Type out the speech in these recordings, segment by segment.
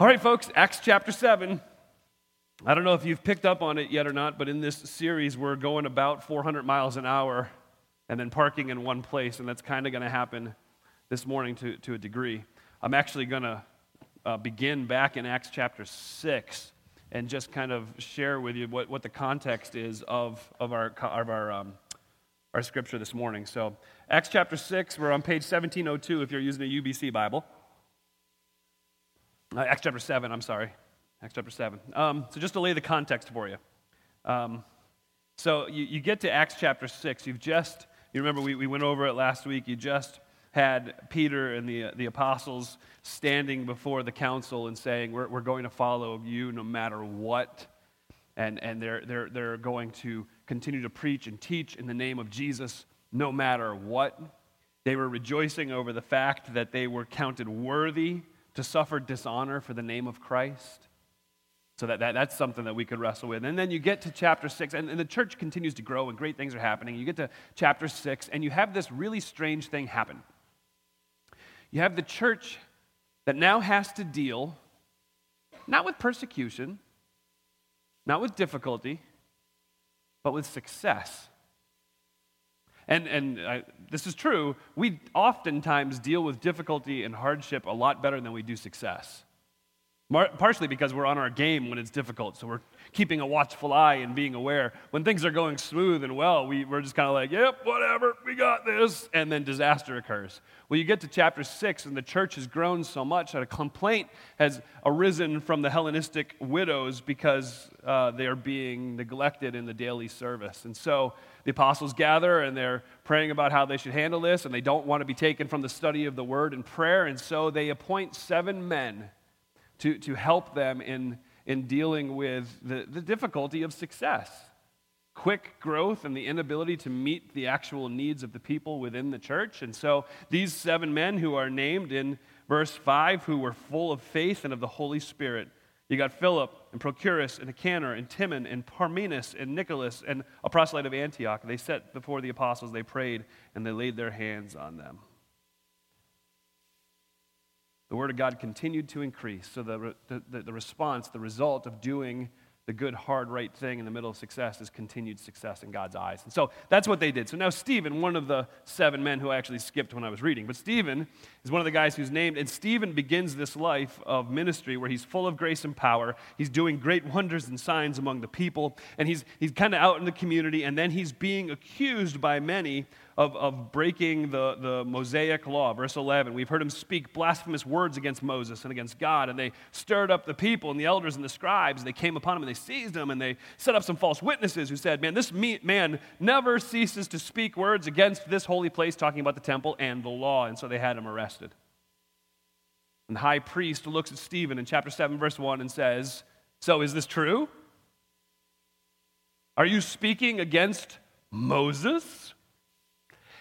All right, folks, Acts chapter 7. I don't know if you've picked up on it yet or not, but in this series, we're going about 400 miles an hour and then parking in one place, and that's kind of going to happen this morning to, to a degree. I'm actually going to uh, begin back in Acts chapter 6 and just kind of share with you what, what the context is of, of our, of our, um, our scripture this morning. So, Acts chapter 6, we're on page 1702 if you're using a UBC Bible. Uh, Acts chapter 7, I'm sorry. Acts chapter 7. Um, so, just to lay the context for you. Um, so, you, you, get to Acts chapter 6. You've just, you remember we, we went over it last week. You just had Peter and the, the apostles standing before the council and saying, We're, we're going to follow you no matter what. And, and they're, they're, they're going to continue to preach and teach in the name of Jesus no matter what. They were rejoicing over the fact that they were counted worthy to suffer dishonor for the name of Christ. So that, that, that's something that we could wrestle with. And then you get to chapter six, and, and the church continues to grow, and great things are happening. You get to chapter six, and you have this really strange thing happen. You have the church that now has to deal not with persecution, not with difficulty, but with success. And, and I, this is true. We oftentimes deal with difficulty and hardship a lot better than we do success. Mar- partially because we're on our game when it's difficult, so we're keeping a watchful eye and being aware. When things are going smooth and well, we, we're just kind of like, yep, whatever, we got this, and then disaster occurs. Well, you get to chapter 6, and the church has grown so much that a complaint has arisen from the Hellenistic widows because uh, they are being neglected in the daily service. And so the apostles gather and they're praying about how they should handle this, and they don't want to be taken from the study of the word and prayer, and so they appoint seven men to, to help them in, in dealing with the, the difficulty of success. Quick growth and the inability to meet the actual needs of the people within the church. And so these seven men who are named in verse 5, who were full of faith and of the Holy Spirit, you got Philip and Prochorus and Nicanor and Timon and Parmenas and Nicholas and a proselyte of Antioch. They sat before the apostles, they prayed, and they laid their hands on them. The Word of God continued to increase. So the, the, the response, the result of doing the good, hard, right thing in the middle of success is continued success in God's eyes. And so that's what they did. So now, Stephen, one of the seven men who I actually skipped when I was reading, but Stephen is one of the guys who's named, and Stephen begins this life of ministry where he's full of grace and power. He's doing great wonders and signs among the people, and he's, he's kind of out in the community, and then he's being accused by many of, of breaking the, the Mosaic law. Verse 11, we've heard him speak blasphemous words against Moses and against God, and they stirred up the people and the elders and the scribes. They came upon him and they seized him, and they set up some false witnesses who said, Man, this man never ceases to speak words against this holy place, talking about the temple and the law. And so they had him arrested. And the high priest looks at Stephen in chapter 7, verse 1, and says, So is this true? Are you speaking against Moses?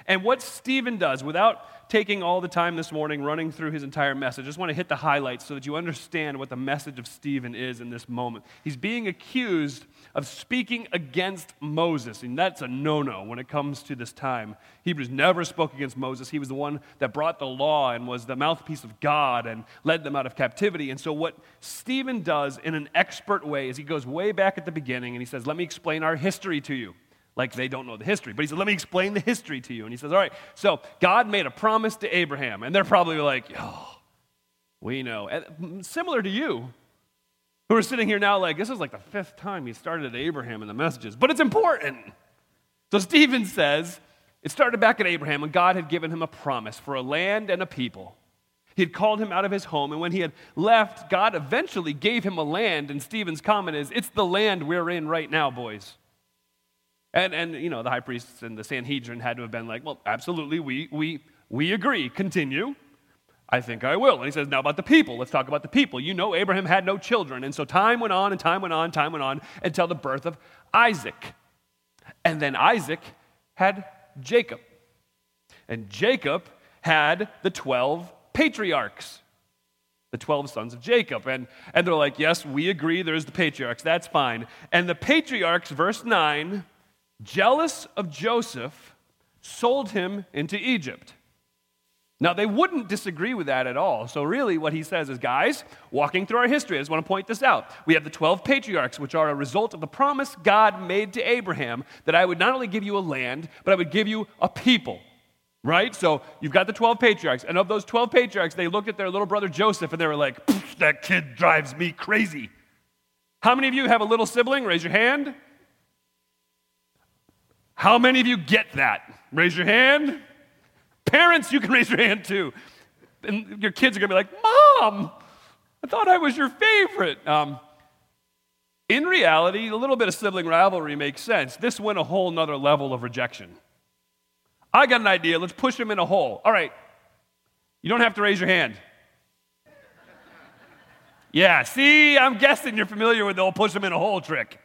And what Stephen does, without taking all the time this morning running through his entire message, I just want to hit the highlights so that you understand what the message of Stephen is in this moment. He's being accused of speaking against Moses, and that's a no no when it comes to this time. Hebrews never spoke against Moses. He was the one that brought the law and was the mouthpiece of God and led them out of captivity. And so, what Stephen does in an expert way is he goes way back at the beginning and he says, Let me explain our history to you like they don't know the history. But he said, Let me explain the history to you. And he says, All right, so God made a promise to Abraham. And they're probably like, Oh, we know. And similar to you, who are sitting here now, like, this is like the fifth time he started at Abraham in the messages, but it's important. So Stephen says, It started back at Abraham when God had given him a promise for a land and a people. He had called him out of his home, and when he had left, God eventually gave him a land. And Stephen's comment is, It's the land we're in right now, boys. And, and you know, the high priests and the Sanhedrin had to have been like, well, absolutely, we, we, we agree. Continue. I think I will. And he says, now about the people. Let's talk about the people. You know, Abraham had no children. And so time went on and time went on, time went on until the birth of Isaac. And then Isaac had Jacob. And Jacob had the 12 patriarchs, the 12 sons of Jacob. And, and they're like, yes, we agree, there's the patriarchs. That's fine. And the patriarchs, verse 9, jealous of Joseph, sold him into Egypt. Now, they wouldn't disagree with that at all. So, really, what he says is, guys, walking through our history, I just want to point this out. We have the 12 patriarchs, which are a result of the promise God made to Abraham that I would not only give you a land, but I would give you a people. Right? So, you've got the 12 patriarchs. And of those 12 patriarchs, they looked at their little brother Joseph and they were like, that kid drives me crazy. How many of you have a little sibling? Raise your hand. How many of you get that? Raise your hand. Parents, you can raise your hand too. And your kids are going to be like, Mom, I thought I was your favorite. Um, in reality, a little bit of sibling rivalry makes sense. This went a whole nother level of rejection. I got an idea. Let's push him in a hole. All right. You don't have to raise your hand. Yeah, see, I'm guessing you're familiar with the whole push him in a hole trick.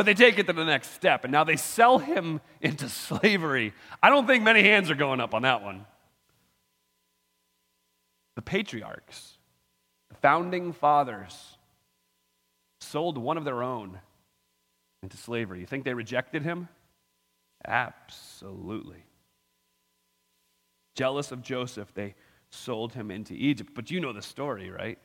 But they take it to the next step, and now they sell him into slavery. I don't think many hands are going up on that one. The patriarchs, the founding fathers, sold one of their own into slavery. You think they rejected him? Absolutely. Jealous of Joseph, they sold him into Egypt. But you know the story, right?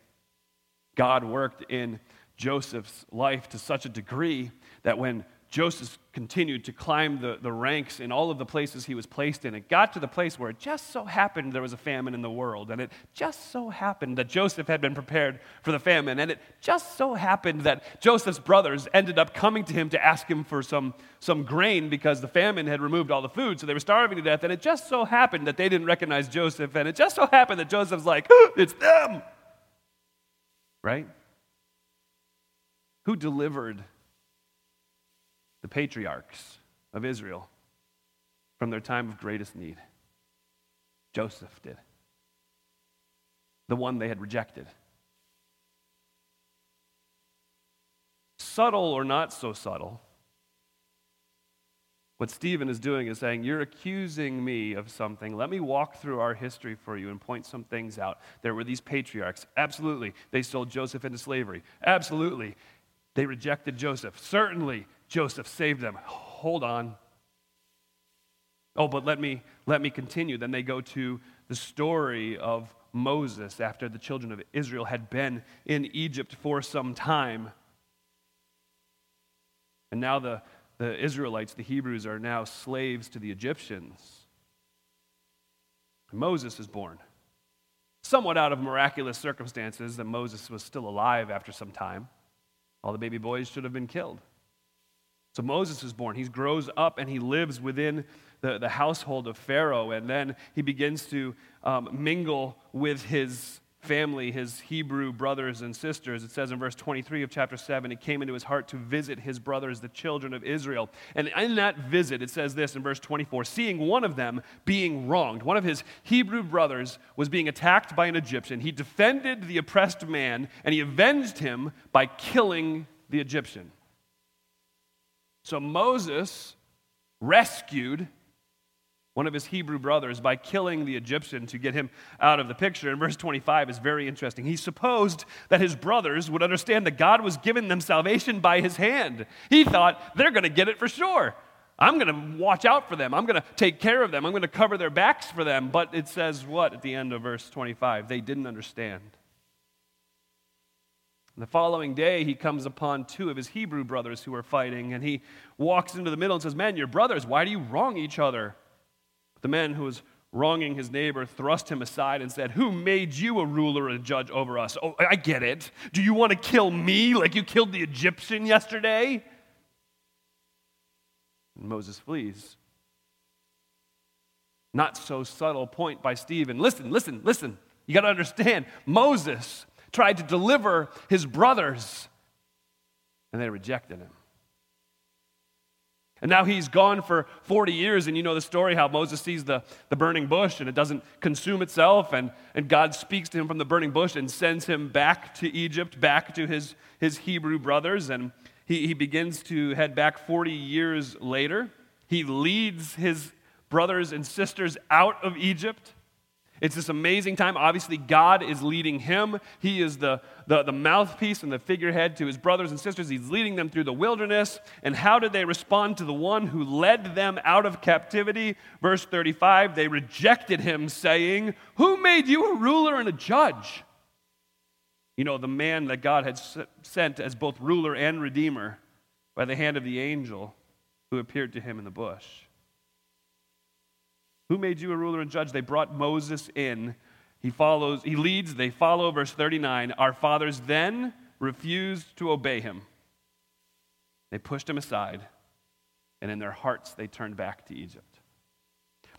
God worked in Joseph's life to such a degree that when Joseph continued to climb the, the ranks in all of the places he was placed in, it got to the place where it just so happened there was a famine in the world. And it just so happened that Joseph had been prepared for the famine. And it just so happened that Joseph's brothers ended up coming to him to ask him for some, some grain because the famine had removed all the food. So they were starving to death. And it just so happened that they didn't recognize Joseph. And it just so happened that Joseph's like, it's them. Right? Who delivered the patriarchs of Israel from their time of greatest need? Joseph did. The one they had rejected. Subtle or not so subtle, what Stephen is doing is saying, You're accusing me of something. Let me walk through our history for you and point some things out. There were these patriarchs. Absolutely. They sold Joseph into slavery. Absolutely. They rejected Joseph. Certainly, Joseph saved them. Hold on. Oh, but let me, let me continue. Then they go to the story of Moses after the children of Israel had been in Egypt for some time. And now the, the Israelites, the Hebrews, are now slaves to the Egyptians. Moses is born. Somewhat out of miraculous circumstances that Moses was still alive after some time. All the baby boys should have been killed. So Moses is born. He grows up and he lives within the, the household of Pharaoh. And then he begins to um, mingle with his family, his Hebrew brothers and sisters. It says in verse 23 of chapter 7, it came into his heart to visit his brothers, the children of Israel. And in that visit, it says this in verse 24 seeing one of them being wronged, one of his Hebrew brothers was being attacked by an Egyptian, he defended the oppressed man and he avenged him by killing the Egyptian. So Moses rescued one of his Hebrew brothers by killing the Egyptian to get him out of the picture. And verse 25 is very interesting. He supposed that his brothers would understand that God was giving them salvation by his hand. He thought, they're going to get it for sure. I'm going to watch out for them. I'm going to take care of them. I'm going to cover their backs for them. But it says what at the end of verse 25? They didn't understand. The following day, he comes upon two of his Hebrew brothers who are fighting, and he walks into the middle and says, Man, you're brothers. Why do you wrong each other? The man who was wronging his neighbor thrust him aside and said, Who made you a ruler and judge over us? Oh, I get it. Do you want to kill me like you killed the Egyptian yesterday? And Moses flees. Not so subtle point by Stephen. Listen, listen, listen. You got to understand. Moses tried to deliver his brothers, and they rejected him. And now he's gone for 40 years, and you know the story how Moses sees the, the burning bush and it doesn't consume itself, and, and God speaks to him from the burning bush and sends him back to Egypt, back to his, his Hebrew brothers. And he, he begins to head back 40 years later. He leads his brothers and sisters out of Egypt. It's this amazing time. Obviously, God is leading him. He is the, the, the, mouthpiece and the figurehead to his brothers and sisters. He's leading them through the wilderness. And how did they respond to the one who led them out of captivity? Verse 35 they rejected him, saying, Who made you a ruler and a judge? You know, the man that God had sent as both ruler and redeemer by the hand of the angel who appeared to him in the bush. Who made you a ruler and judge? They brought Moses in. He follows, he leads, they follow, verse 39. Our fathers then refused to obey him. They pushed him aside, and in their hearts they turned back to Egypt.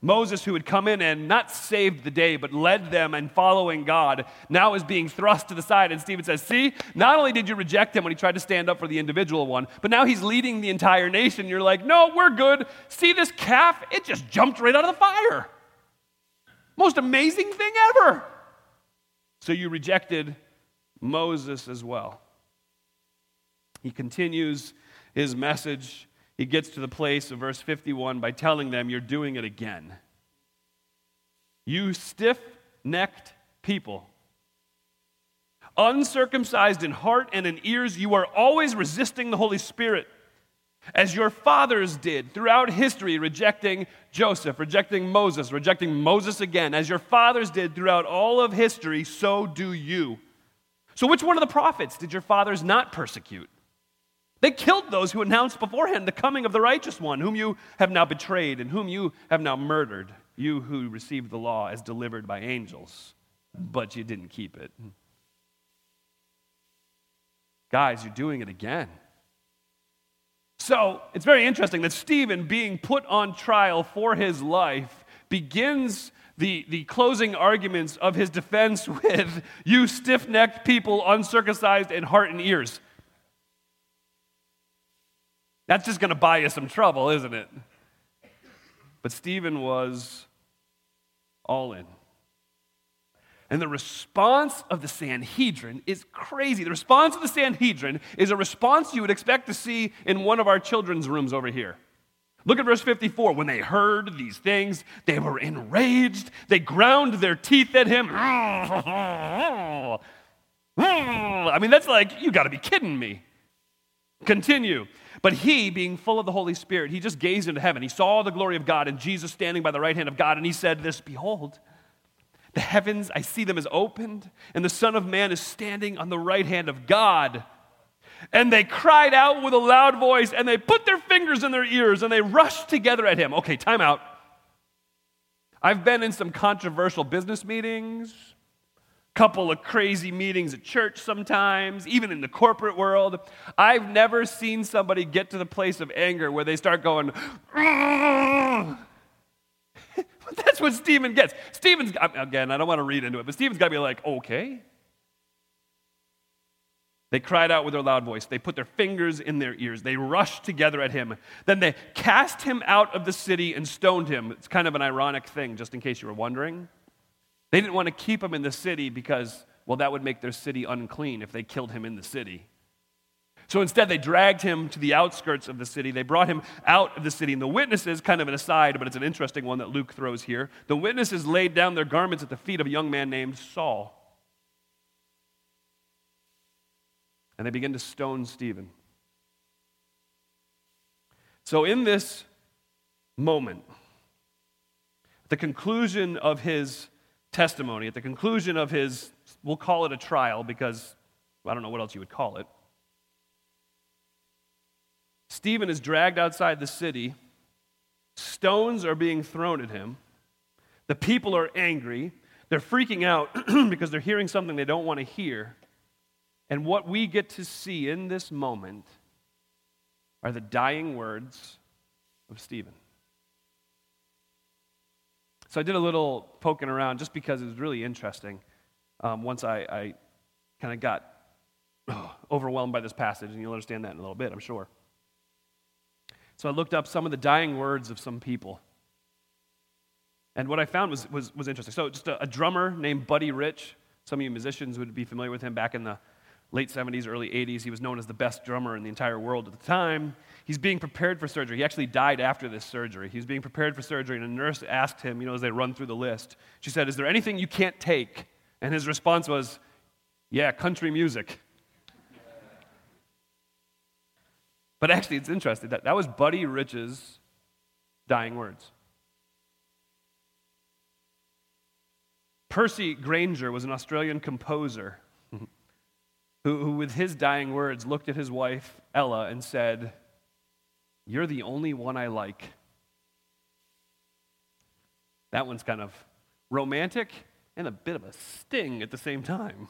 Moses, who had come in and not saved the day, but led them and following God, now is being thrust to the side. And Stephen says, See, not only did you reject him when he tried to stand up for the individual one, but now he's leading the entire nation. You're like, No, we're good. See this calf? It just jumped right out of the fire. Most amazing thing ever. So you rejected Moses as well. He continues his message he gets to the place of verse 51 by telling them, You're doing it again. You stiff necked people, uncircumcised in heart and in ears, you are always resisting the Holy Spirit, as your fathers did throughout history, rejecting Joseph, rejecting Moses, rejecting Moses again. As your fathers did throughout all of history, so do you. So, which one of the prophets did your fathers not persecute? They killed those who announced beforehand the coming of the righteous one, whom you have now betrayed and whom you have now murdered, you who received the law as delivered by angels, but you didn't keep it. Guys, you're doing it again. So it's very interesting that Stephen, being put on trial for his life, begins the, the closing arguments of his defense with, You stiff necked people, uncircumcised in heart and ears. That's just going to buy you some trouble, isn't it? But Stephen was all in. And the response of the Sanhedrin is crazy. The response of the Sanhedrin is a response you would expect to see in one of our children's rooms over here. Look at verse 54. When they heard these things, they were enraged. They ground their teeth at him. I mean, that's like, you got to be kidding me. Continue. But he, being full of the Holy Spirit, he just gazed into heaven. He saw the glory of God and Jesus standing by the right hand of God, and he said, This, behold, the heavens, I see them as opened, and the Son of Man is standing on the right hand of God. And they cried out with a loud voice, and they put their fingers in their ears, and they rushed together at him. Okay, time out. I've been in some controversial business meetings couple of crazy meetings at church sometimes, even in the corporate world. I've never seen somebody get to the place of anger where they start going, That's what Stephen gets. Stephen's, again, I don't want to read into it, but Stephen's got to be like, okay. They cried out with their loud voice. They put their fingers in their ears. They rushed together at him. Then they cast him out of the city and stoned him. It's kind of an ironic thing, just in case you were wondering. They didn't want to keep him in the city because, well, that would make their city unclean if they killed him in the city. So instead, they dragged him to the outskirts of the city. They brought him out of the city. And the witnesses, kind of an aside, but it's an interesting one that Luke throws here. The witnesses laid down their garments at the feet of a young man named Saul. And they begin to stone Stephen. So, in this moment, at the conclusion of his testimony, at the conclusion of his, we'll call it a trial because I don't know what else you would call it. Stephen is dragged outside the city. Stones are being thrown at him. The people are angry. They're freaking out because they're hearing something they don't want to hear. And what we get to see in this moment are the dying words of Stephen. So I did a little poking around just because it was really interesting um, once I, I kind of got oh, overwhelmed by this passage, and you'll understand that in a little bit, I'm sure. So I looked up some of the dying words of some people. And what I found was, was, was interesting. So just a, a drummer named Buddy Rich, some of you musicians would be familiar with him back in the late 70s, early 80s. He was known as the best drummer in the entire world at the time. He's being prepared for surgery. He actually died after this surgery. He was being prepared for surgery, and a nurse asked him, you know, as they run through the list, she said, Is there anything you can't take? And his response was, Yeah, country music. But actually, it's interesting. That, that was Buddy Rich's dying words. Percy Grainger was an Australian composer who, who, with his dying words, looked at his wife, Ella, and said, You're the only one I like. That one's kind of romantic and a bit of a sting at the same time.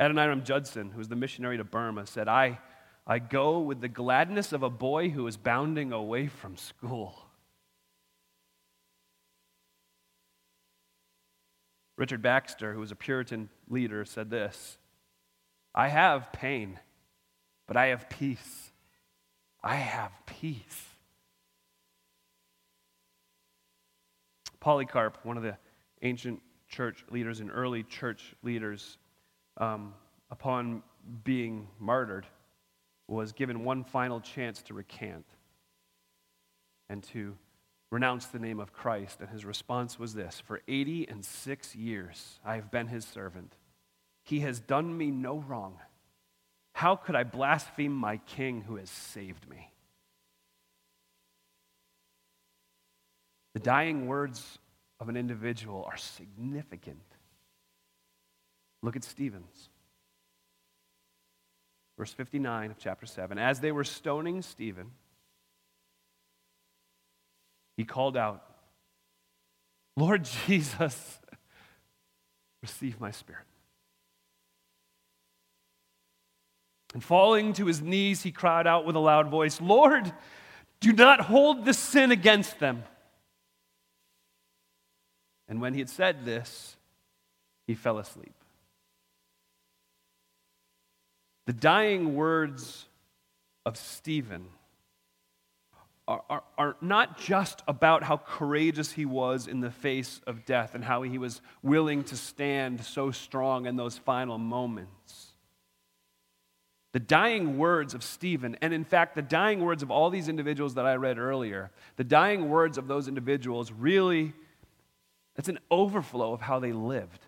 Adoniram Judson, who was the missionary to Burma, said, I, I go with the gladness of a boy who is bounding away from school. Richard Baxter, who was a Puritan leader, said this I have pain, but I have peace. I have peace. Polycarp, one of the ancient church leaders and early church leaders, um, upon being martyred, was given one final chance to recant and to renounce the name of Christ. And his response was this For 80 and six years I have been his servant. He has done me no wrong. How could I blaspheme my king who has saved me? The dying words of an individual are significant. Look at Stephen's. Verse 59 of chapter 7. As they were stoning Stephen, he called out, Lord Jesus, receive my spirit. And falling to his knees, he cried out with a loud voice, Lord, do not hold this sin against them. And when he had said this, he fell asleep. The dying words of Stephen are, are, are, not just about how courageous he was in the face of death and how he was willing to stand so strong in those final moments. The dying words of Stephen, and in fact, the dying words of all these individuals that I read earlier, the dying words of those individuals really, it's an overflow of how they lived.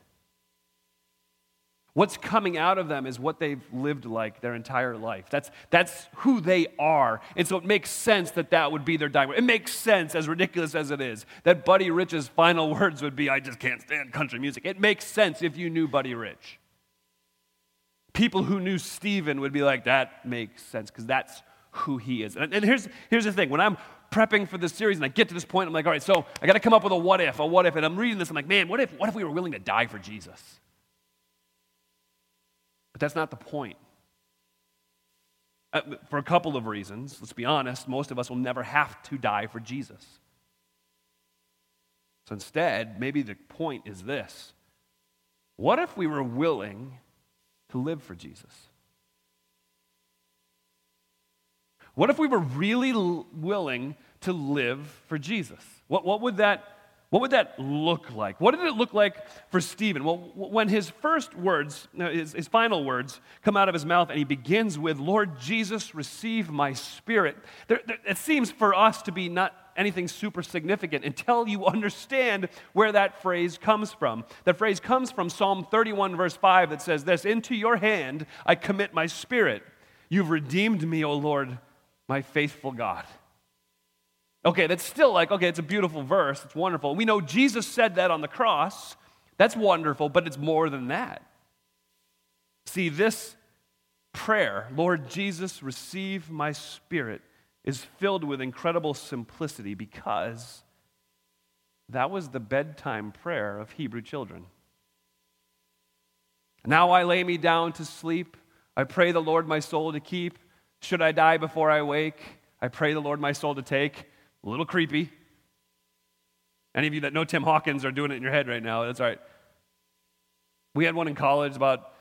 What's coming out of them is what they've lived like their entire life. That's, that's who they are. And so it makes sense that that would be their dying word. It makes sense, as ridiculous as it is, that Buddy Rich's final words would be, I just can't stand country music. It makes sense if you knew Buddy Rich. People who knew Stephen would be like, that makes sense, because that's who he is. And, and here's, here's the thing when I'm prepping for this series and I get to this point, I'm like, all right, so I got to come up with a what if, a what if. And I'm reading this, I'm like, man, what if, what if we were willing to die for Jesus? But that's not the point. Uh, for a couple of reasons. Let's be honest, most of us will never have to die for Jesus. So instead, maybe the point is this What if we were willing to live for Jesus? What if we were really willing to live for Jesus? What, what would that what would that look like? What did it look like for Stephen? Well, when his first words, his, his final words, come out of his mouth and he begins with, Lord Jesus, receive my spirit, there, there, it seems for us to be not anything super significant until you understand where that phrase comes from. That phrase comes from Psalm 31, verse 5, that says this Into your hand I commit my spirit. You've redeemed me, O Lord, my faithful God. Okay, that's still like, okay, it's a beautiful verse. It's wonderful. We know Jesus said that on the cross. That's wonderful, but it's more than that. See, this prayer, Lord Jesus, receive my spirit, is filled with incredible simplicity because that was the bedtime prayer of Hebrew children. Now I lay me down to sleep. I pray the Lord my soul to keep. Should I die before I wake, I pray the Lord my soul to take. A little creepy. Any of you that know Tim Hawkins are doing it in your head right now. That's all right. We had one in college about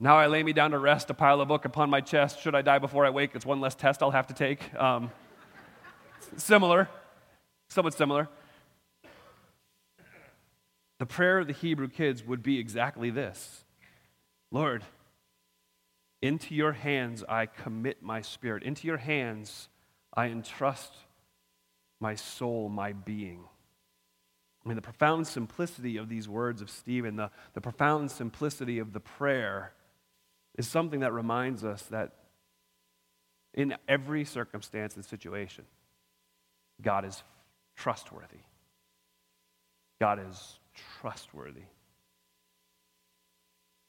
now I lay me down to rest, a pile of book upon my chest. Should I die before I wake? It's one less test I'll have to take. Um, similar, somewhat similar. The prayer of the Hebrew kids would be exactly this Lord, Into your hands I commit my spirit. Into your hands I entrust my soul, my being. I mean, the profound simplicity of these words of Stephen, the, the profound simplicity of the prayer, is something that reminds us that in every circumstance and situation, God is trustworthy. God is trustworthy.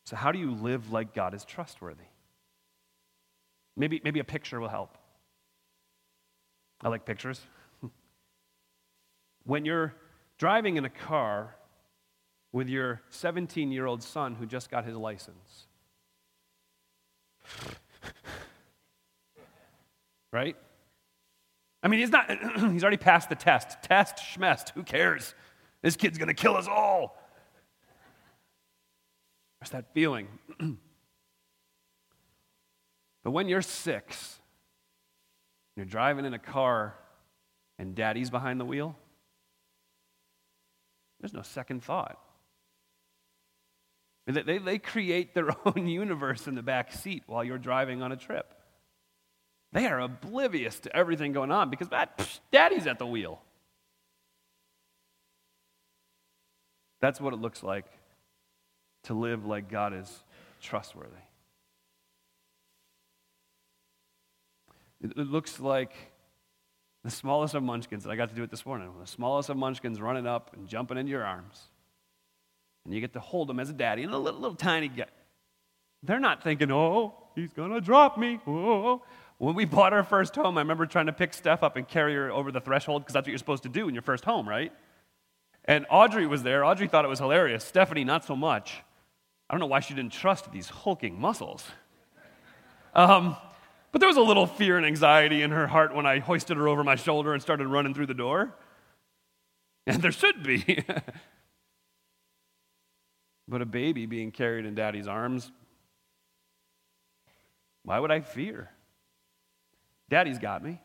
So, how do you live like God is trustworthy? Maybe, maybe a picture will help. I like pictures. When you're driving in a car with your 17 year old son who just got his license, right? I mean, he's not, he's already passed the test. Test, schmest, who cares? This kid's gonna kill us all. There's that feeling. but when you're six, you're driving in a car and daddy's behind the wheel, there's no second thought. They, they create their own universe in the back seat while you're driving on a trip. They are oblivious to everything going on because that, psh, daddy's at the wheel. That's what it looks like to live like God is trustworthy. It, it looks like the smallest of munchkins, and I got to do it this morning, the smallest of munchkins running up and jumping into your arms. And you get to hold them as a daddy, and a little, little tiny guy. They're not thinking, oh, he's going to drop me. Oh. When we bought our first home, I remember trying to pick Steph up and carry her over the threshold because that's what you're supposed to do in your first home, right? And Audrey was there. Audrey thought it was hilarious. Stephanie, not so much. I don't know why she didn't trust these hulking muscles. Um, but there was a little fear and anxiety in her heart when I hoisted her over my shoulder and started running through the door. And there should be. but a baby being carried in daddy's arms, why would I fear? Daddy's got me.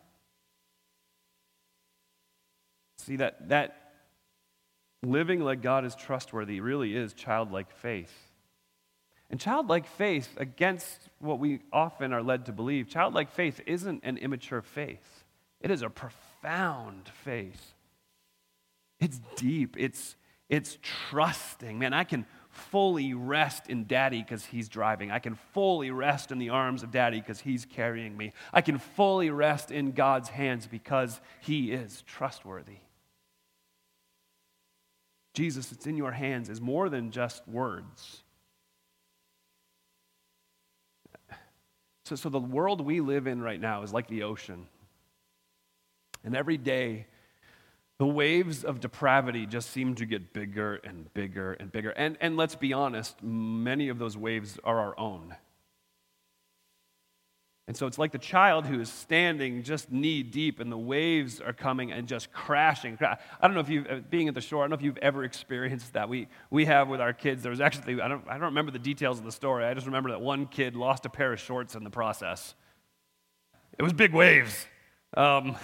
See, that, that living like God is trustworthy really is childlike faith. And childlike faith, against what we often are led to believe, childlike faith isn't an immature faith. It is a profound faith. It's deep, it's, it's trusting. Man, I can fully rest in daddy because he's driving. I can fully rest in the arms of daddy because he's carrying me. I can fully rest in God's hands because he is trustworthy. Jesus, it's in your hands is more than just words. So, so the world we live in right now is like the ocean. And every day, the waves of depravity just seem to get bigger and bigger and bigger. And, and let's be honest, many of those waves are our own. And so it's like the child who is standing just knee deep and the waves are coming and just crashing. I don't know if you've, uh, being at the shore, I don't know if you've ever experienced that. We, we have with our kids. There was actually, I don't, I don't remember the details of the story. I just remember that one kid lost a pair of shorts in the process. It was big waves. Um,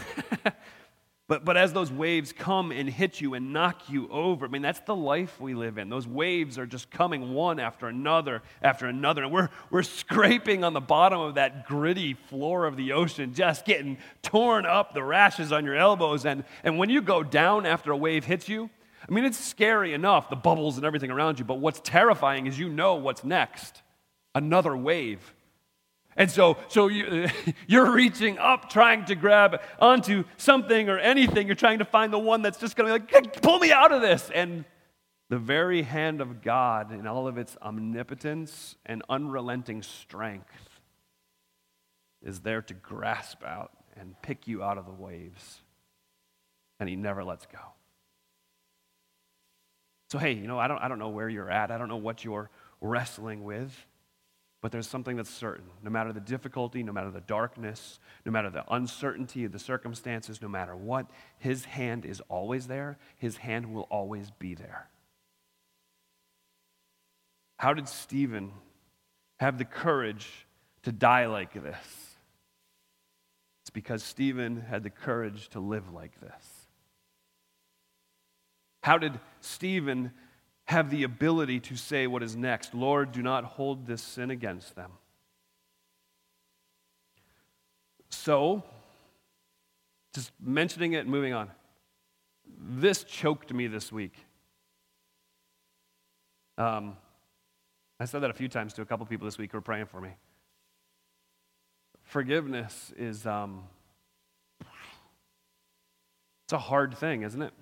But, but as those waves come and hit you and knock you over, I mean, that's the life we live in. Those waves are just coming one after another after another. And we're, we're scraping on the bottom of that gritty floor of the ocean, just getting torn up, the rashes on your elbows. And, and when you go down after a wave hits you, I mean, it's scary enough, the bubbles and everything around you. But what's terrifying is you know what's next another wave and so, so you, you're reaching up, trying to grab onto something or anything. You're trying to find the one that's just going to be like, pull me out of this. And the very hand of God, in all of its omnipotence and unrelenting strength, is there to grasp out and pick you out of the waves. And He never lets go. So, hey, you know, I don't, I don't know where you're at, I don't know what you're wrestling with. But there's something that's certain. No matter the difficulty, no matter the darkness, no matter the uncertainty of the circumstances, no matter what, His hand is always there. His hand will always be there. How did Stephen have the courage to die like this? It's because Stephen had the courage to live like this. How did Stephen have the ability to say what is next Lord, do not hold this sin against them. So, just mentioning it and moving on. This choked me this week. Um, I said that a few times to a couple people this week who were praying for me. Forgiveness is um, it's a hard thing, isn't it?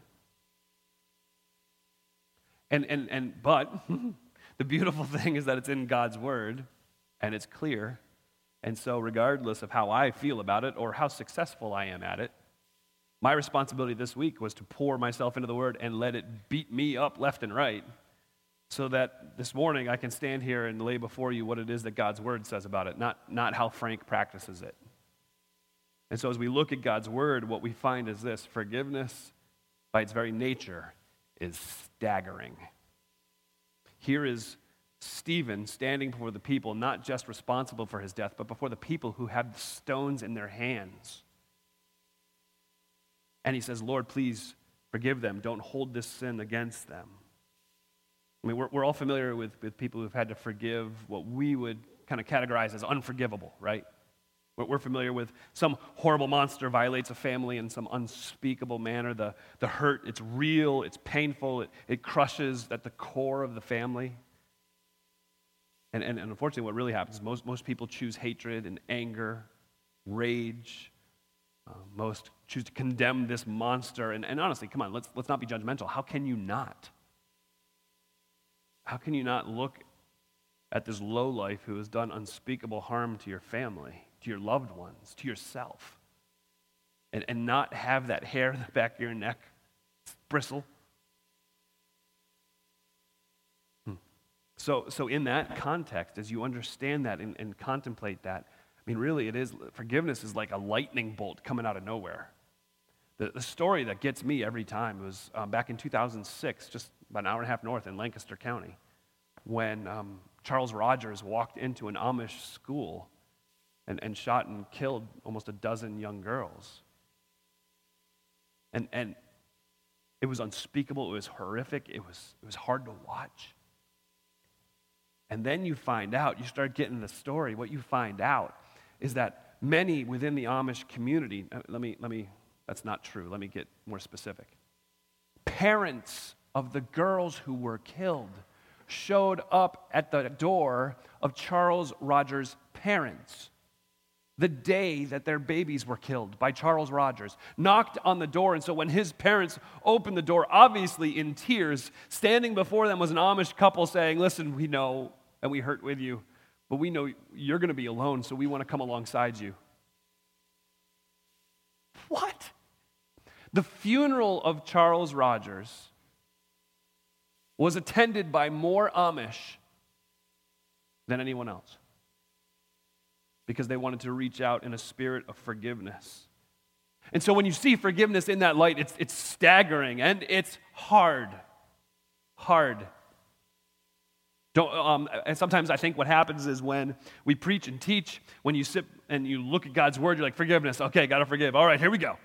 And and and but the beautiful thing is that it's in God's word and it's clear. And so regardless of how I feel about it or how successful I am at it, my responsibility this week was to pour myself into the word and let it beat me up left and right so that this morning I can stand here and lay before you what it is that God's word says about it, not, not how Frank practices it. And so as we look at God's word, what we find is this forgiveness, by its very nature, is staggering. Here is Stephen standing before the people, not just responsible for his death, but before the people who had stones in their hands. And he says, Lord, please forgive them. Don't hold this sin against them. I mean, we're, we're all familiar with, with people who've had to forgive what we would kind of categorize as unforgivable, right? We're familiar with some horrible monster violates a family in some unspeakable manner. The, the hurt, it's real, it's painful, it, it crushes at the core of the family. And, and, and unfortunately, what really happens is most, most people choose hatred and anger, rage. Uh, most choose to condemn this monster. And, and honestly, come on, let's, let's not be judgmental. How can you not? How can you not look at this low life who has done unspeakable harm to your family, to your loved ones, to yourself, and, and not have that hair in the back of your neck bristle? Hmm. So, so, in that context, as you understand that and, and contemplate that, I mean, really, it is forgiveness is like a lightning bolt coming out of nowhere. The, the story that gets me every time was um, back in 2006, just about an hour and a half north in Lancaster County, when um, Charles Rogers walked into an Amish school and, and shot and killed almost a dozen young girls. And, and it was unspeakable, it was horrific, it was, it was hard to watch. And then you find out, you start getting the story, what you find out is that many within the Amish community, uh, let me, let me, that's not true, let me get more specific. Parents of the girls who were killed showed up at the door of Charles Rogers' parents the day that their babies were killed by Charles Rogers, knocked on the door. And so when his parents opened the door, obviously in tears, standing before them was an Amish couple saying, Listen, we know and we hurt with you, but we know you're going to be alone, so we want to come alongside you. What? The funeral of Charles Rogers was attended by more Amish than anyone else because they wanted to reach out in a spirit of forgiveness. And so when you see forgiveness in that light, it's, it's staggering and it's hard. Hard. Um, and sometimes I think what happens is when we preach and teach, when you sit and you look at God's word, you're like, forgiveness. Okay, got to forgive. All right, here we go.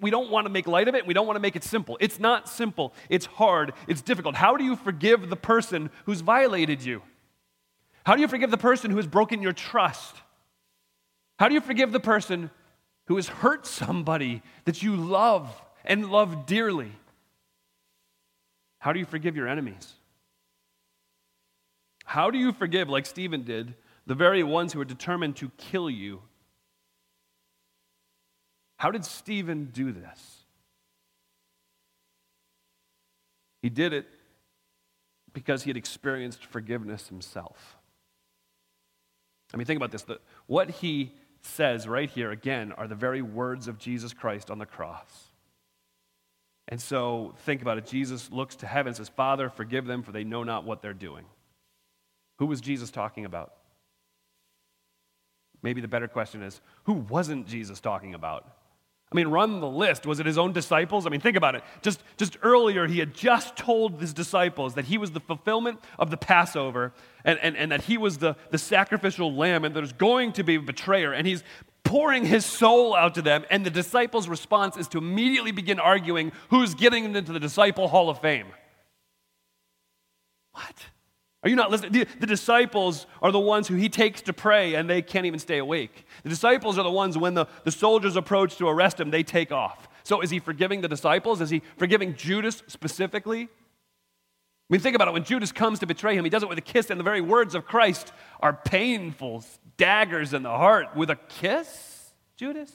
We don't want to make light of it. We don't want to make it simple. It's not simple. It's hard. It's difficult. How do you forgive the person who's violated you? How do you forgive the person who has broken your trust? How do you forgive the person who has hurt somebody that you love and love dearly? How do you forgive your enemies? How do you forgive, like Stephen did, the very ones who are determined to kill you how did Stephen do this? He did it because he had experienced forgiveness himself. I mean, think about this. The, what he says right here, again, are the very words of Jesus Christ on the cross. And so think about it. Jesus looks to heaven and says, Father, forgive them, for they know not what they're doing. Who was Jesus talking about? Maybe the better question is, who wasn't Jesus talking about? I mean, run the list. Was it his own disciples? I mean, think about it. Just, just earlier, he had just told his disciples that he was the fulfillment of the Passover and, and, and that he was the, the sacrificial lamb and there's going to be a betrayer. And he's pouring his soul out to them. And the disciples' response is to immediately begin arguing who's getting into the disciple hall of fame. What? Are you not listening? The, the, disciples are the ones who he takes to pray and they can't even stay awake. The disciples are the ones when the, the soldiers approach to arrest him, they take off. So is he forgiving the disciples? Is he forgiving Judas specifically? I mean, think about it. When Judas comes to betray him, he does it with a kiss, and the very words of Christ are painful daggers in the heart. With a kiss, Judas?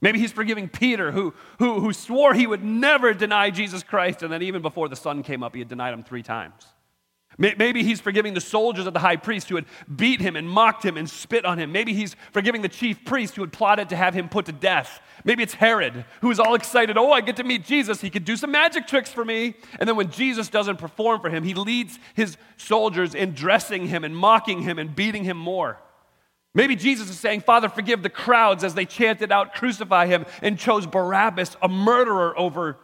Maybe he's forgiving Peter, who, who, who swore he would never deny Jesus Christ, and then even before the sun came up, he had denied him three times. Maybe he's forgiving the soldiers of the high priest who had beat him and mocked him and spit on him. Maybe he's forgiving the chief priest who had plotted to have him put to death. Maybe it's Herod who is all excited. Oh, I get to meet Jesus. He could do some magic tricks for me. And then when Jesus doesn't perform for him, he leads his soldiers in dressing him and mocking him and beating him more. Maybe Jesus is saying, Father, forgive the crowds as they chanted out, crucify him, and chose Barabbas, a murderer, over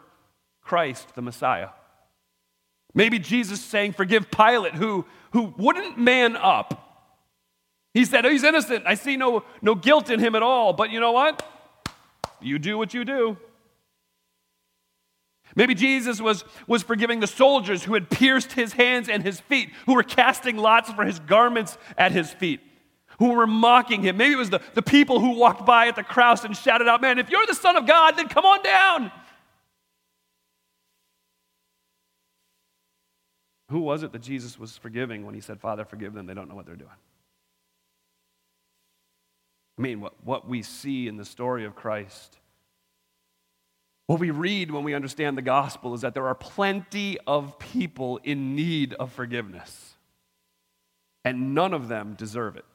Christ, the Messiah. Maybe Jesus is saying, Forgive Pilate, who, who wouldn't man up. He said, oh, He's innocent. I see no, no guilt in him at all. But you know what? You do what you do. Maybe Jesus was, was forgiving the soldiers who had pierced his hands and his feet, who were casting lots for his garments at his feet who were mocking him. Maybe it was the, the people who walked by at the cross and shouted out, Man, if you're the Son of God, then come on down. Who was it that Jesus was forgiving when he said, Father, forgive them? They don't know what they're doing. I mean, what, what we see in the story of Christ, what we read when we understand the gospel is that there are plenty of people in need of forgiveness, and none of them deserve it.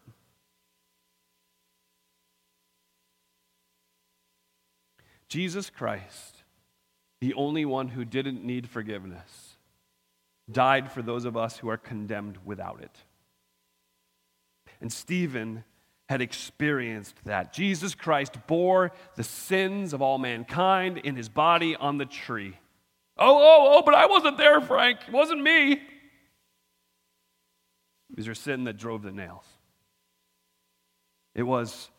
Jesus Christ, the only one who didn't need forgiveness, died for those of us who are condemned without it. And Stephen had experienced that. Jesus Christ bore the sins of all mankind in his body on the tree. Oh, oh, oh, but I wasn't there, Frank. It wasn't me. It was your sin that drove the nails. It was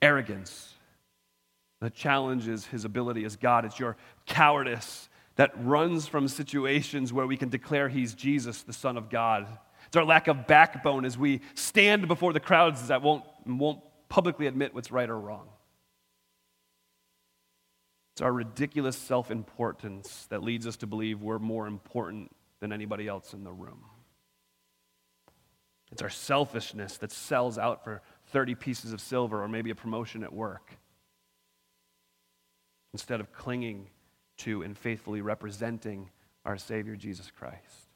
arrogance that challenges his ability as God. It's your cowardice that runs from situations where we can declare he's Jesus, the Son of God. It's our lack of backbone as we stand before the crowds that won't, won't publicly admit what's right or wrong. It's our ridiculous self importance that leads us to believe we're more important than anybody else in the room. It's our selfishness that sells out for 30 pieces of silver or maybe a promotion at work instead of clinging to and faithfully representing our Savior Jesus Christ.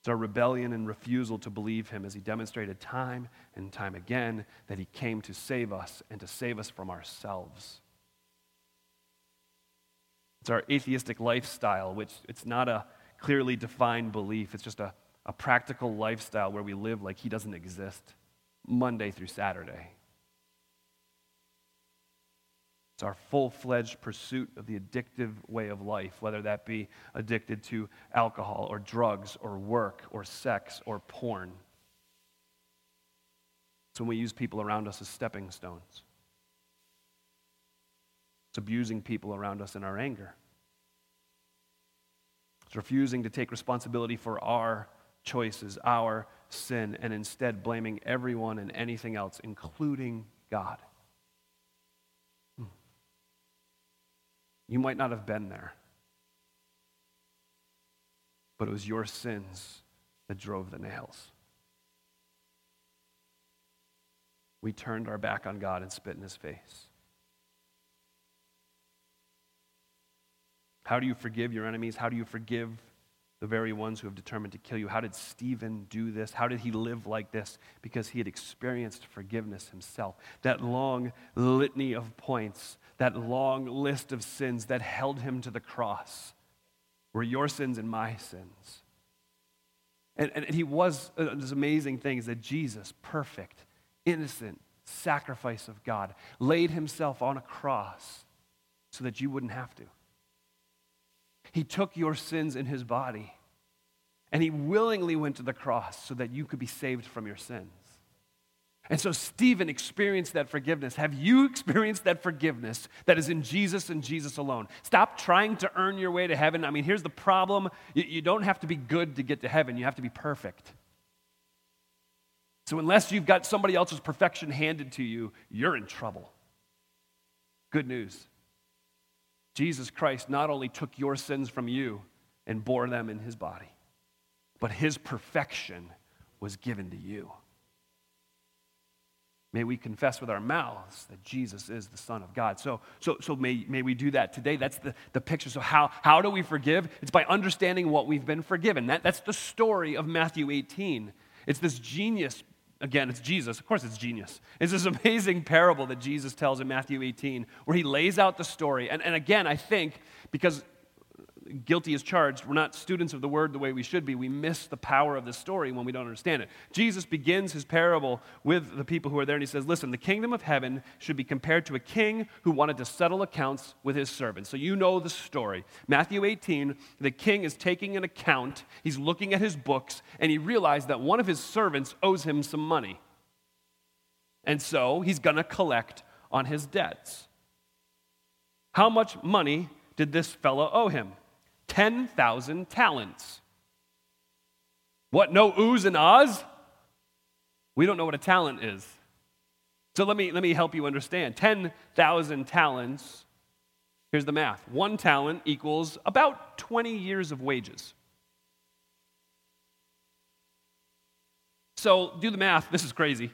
It's our rebellion and refusal to believe him as he demonstrated time and time again that he came to save us and to save us from ourselves. It's our atheistic lifestyle, which it's not a clearly defined belief. It's just a, a practical lifestyle where we live like he doesn't exist Monday through Saturday. It's our full fledged pursuit of the addictive way of life, whether that be addicted to alcohol or drugs or work or sex or porn. It's when we use people around us as stepping stones. It's abusing people around us in our anger. It's refusing to take responsibility for our choices, our sin, and instead blaming everyone and anything else, including God. You might not have been there, but it was your sins that drove the nails. We turned our back on God and spit in his face. How do you forgive your enemies? How do you forgive the very ones who have determined to kill you? How did Stephen do this? How did he live like this? Because he had experienced forgiveness himself. That long litany of points that long list of sins that held him to the cross were your sins and my sins. And, and he was, uh, this amazing thing is that Jesus, perfect, innocent, sacrifice of God, laid himself on a cross so that you wouldn't have to. He took your sins in his body and he willingly went to the cross so that you could be saved from your sins. And so Stephen experienced that forgiveness. Have you experienced that forgiveness that is in Jesus and Jesus alone? Stop trying to earn your way to heaven. I mean, here's the problem you, don't have to be good to get to heaven, you have to be perfect. So, unless you've got somebody else's perfection handed to you, you're in trouble. Good news Jesus Christ not only took your sins from you and bore them in his body, but his perfection was given to you. May we confess with our mouths that Jesus is the Son of God. So, so, so may, may we do that today. That's the, the picture. So, how, how do we forgive? It's by understanding what we've been forgiven. That, that's the story of Matthew 18. It's this genius Again, it's Jesus. Of course, it's genius. It's this amazing parable that Jesus tells in Matthew 18 where he lays out the story. And, and again, I think because guilty as charged, we're not students of the word the way we should be. We miss the power of the story when we don't understand it. Jesus begins his parable with the people who are there, and he says, Listen, the kingdom of heaven should be compared to a king who wanted to settle accounts with his servants. So you know the story. Matthew 18, the king is taking an account, he's looking at his books, and he realized that one of his servants owes him some money. And so he's going to collect on his debts. How much money did this fellow owe him? 10,000 talents. What, no oohs and ahs? We don't know what a talent is. So let me, let me help you understand. 10,000 talents, here's the math one talent equals about 20 years of wages. So do the math. This is crazy.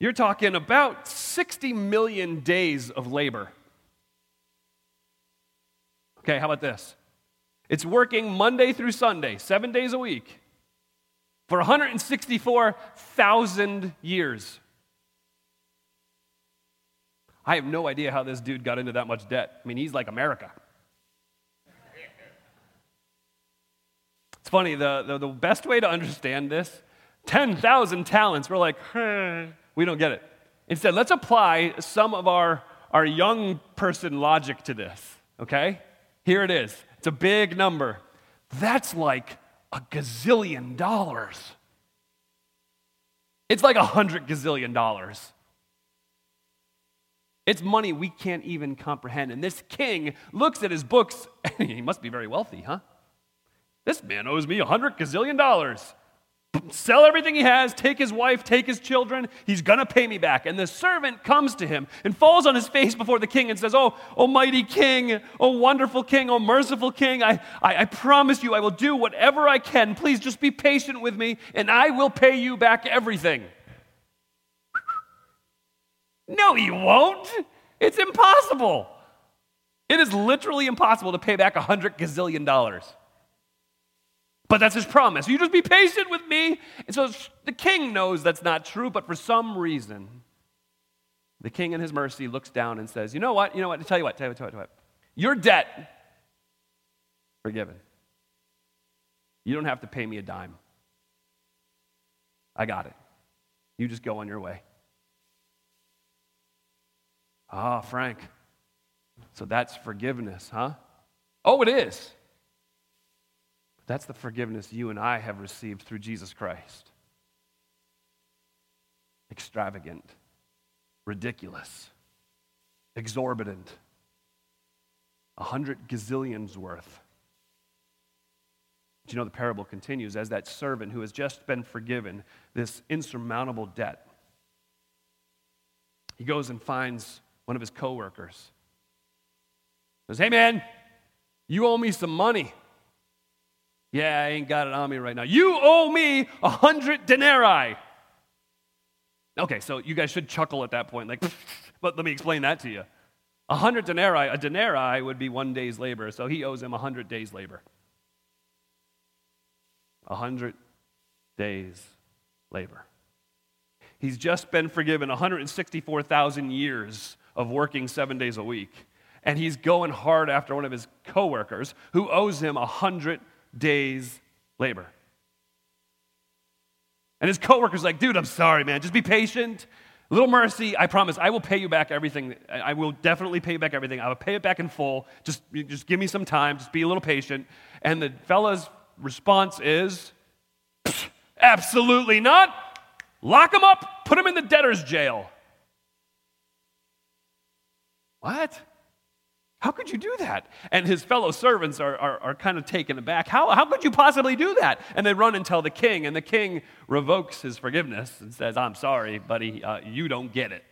You're talking about 60 million days of labor. Okay, how about this? It's working Monday through Sunday, seven days a week, for 164,000 years. I have no idea how this dude got into that much debt. I mean, he's like America. It's funny, the, the, the best way to understand this 10,000 talents, we're like, we don't get it. Instead, let's apply some of our, our young person logic to this, okay? Here it is. It's a big number. That's like a gazillion dollars. It's like a hundred gazillion dollars. It's money we can't even comprehend. And this king looks at his books, and he must be very wealthy, huh? This man owes me a hundred gazillion dollars sell everything he has, take his wife, take his children. He's going to pay me back. And the servant comes to him and falls on his face before the king and says, Oh, oh almighty king, oh, wonderful king, oh, merciful king, I, I, I promise you I will do whatever I can. Please just be patient with me, and I will pay you back everything. No, you won't. It's impossible. It is literally impossible to pay back a hundred gazillion dollars. But that's his promise. You just be patient with me. And so the king knows that's not true, but for some reason, the king in his mercy looks down and says, You know what? You know what? I tell you what, tell you what, tell you what. Your debt, forgiven. You don't have to pay me a dime. I got it. You just go on your way. Ah, Frank. So that's forgiveness, huh? Oh, it is. That's the forgiveness you and I have received through Jesus Christ. Extravagant, ridiculous, exorbitant, a hundred gazillions worth. But you know, the parable continues as that servant who has just been forgiven this insurmountable debt. He goes and finds one of his coworkers. Says, Hey man, you owe me some money. Yeah, I ain't got it on me right now. You owe me a hundred denarii. Okay, so you guys should chuckle at that point. Like, but let me explain that to you. A hundred denarii, a denarii would be one day's labor, so he owes him a hundred days' labor. A hundred days' labor. He's just been forgiven 164,000 years of working seven days a week. And he's going hard after one of his coworkers who owes him a hundred day's labor. And his coworker's like, dude, I'm sorry, man. Just be patient. A little mercy. I promise I will pay you back everything. I will definitely pay you back everything. I will pay it back in full. Just, just give me some time. Just be a little patient. And the fella's response is, absolutely not. Lock him up, put him in the debtor's jail. What? How could you do that? And his fellow servants are, are, are, kind of taken aback. How, how could you possibly do that? And they run and tell the king, and the king revokes his forgiveness and says, I'm sorry, buddy, uh, you don't get it.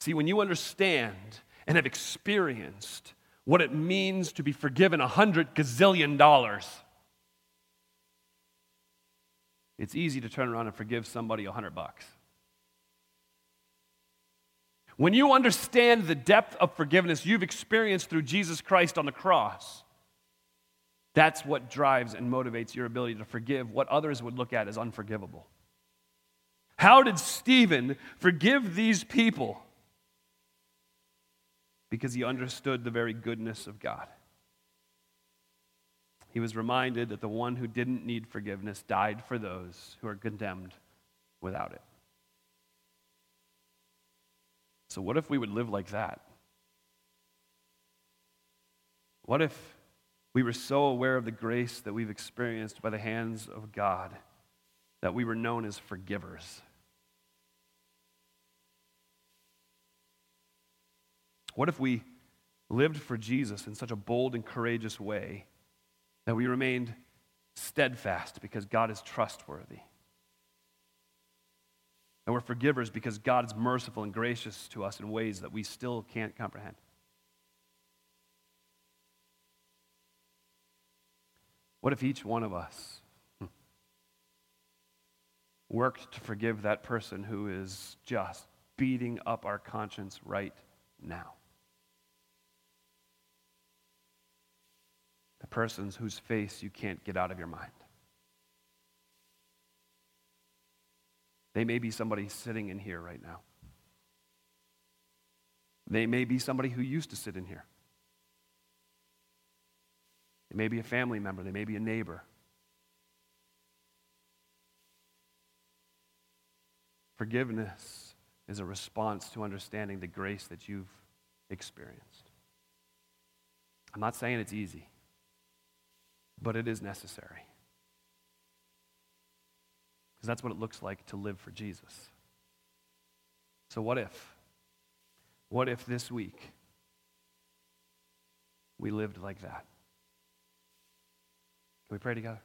See, when you understand and have experienced what it means to be forgiven a hundred gazillion dollars, it's easy to turn around and forgive somebody a hundred bucks. When you understand the depth of forgiveness you've experienced through Jesus Christ on the cross, that's what drives and motivates your ability to forgive what others would look at as unforgivable. How did Stephen forgive these people? Because he understood the very goodness of God. He was reminded that the one who didn't need forgiveness died for those who are condemned without it. So, what if we would live like that? What if we were so aware of the grace that we've experienced by the hands of God that we were known as forgivers? What if we lived for Jesus in such a bold and courageous way that we remained steadfast because God is trustworthy? And we're forgivers because God is merciful and gracious to us in ways that we still can't comprehend. What if each one of us worked to forgive that person who is just beating up our conscience right now? The persons whose face you can't get out of your mind. They may be somebody sitting in here right now. They may be somebody who used to sit in here. They may be a family member. They may be a neighbor. Forgiveness is a response to understanding the grace that you've experienced. I'm not saying it's easy, but it is necessary. Because that's what it looks like to live for Jesus. So, what if? What if this week we lived like that? Can we pray together?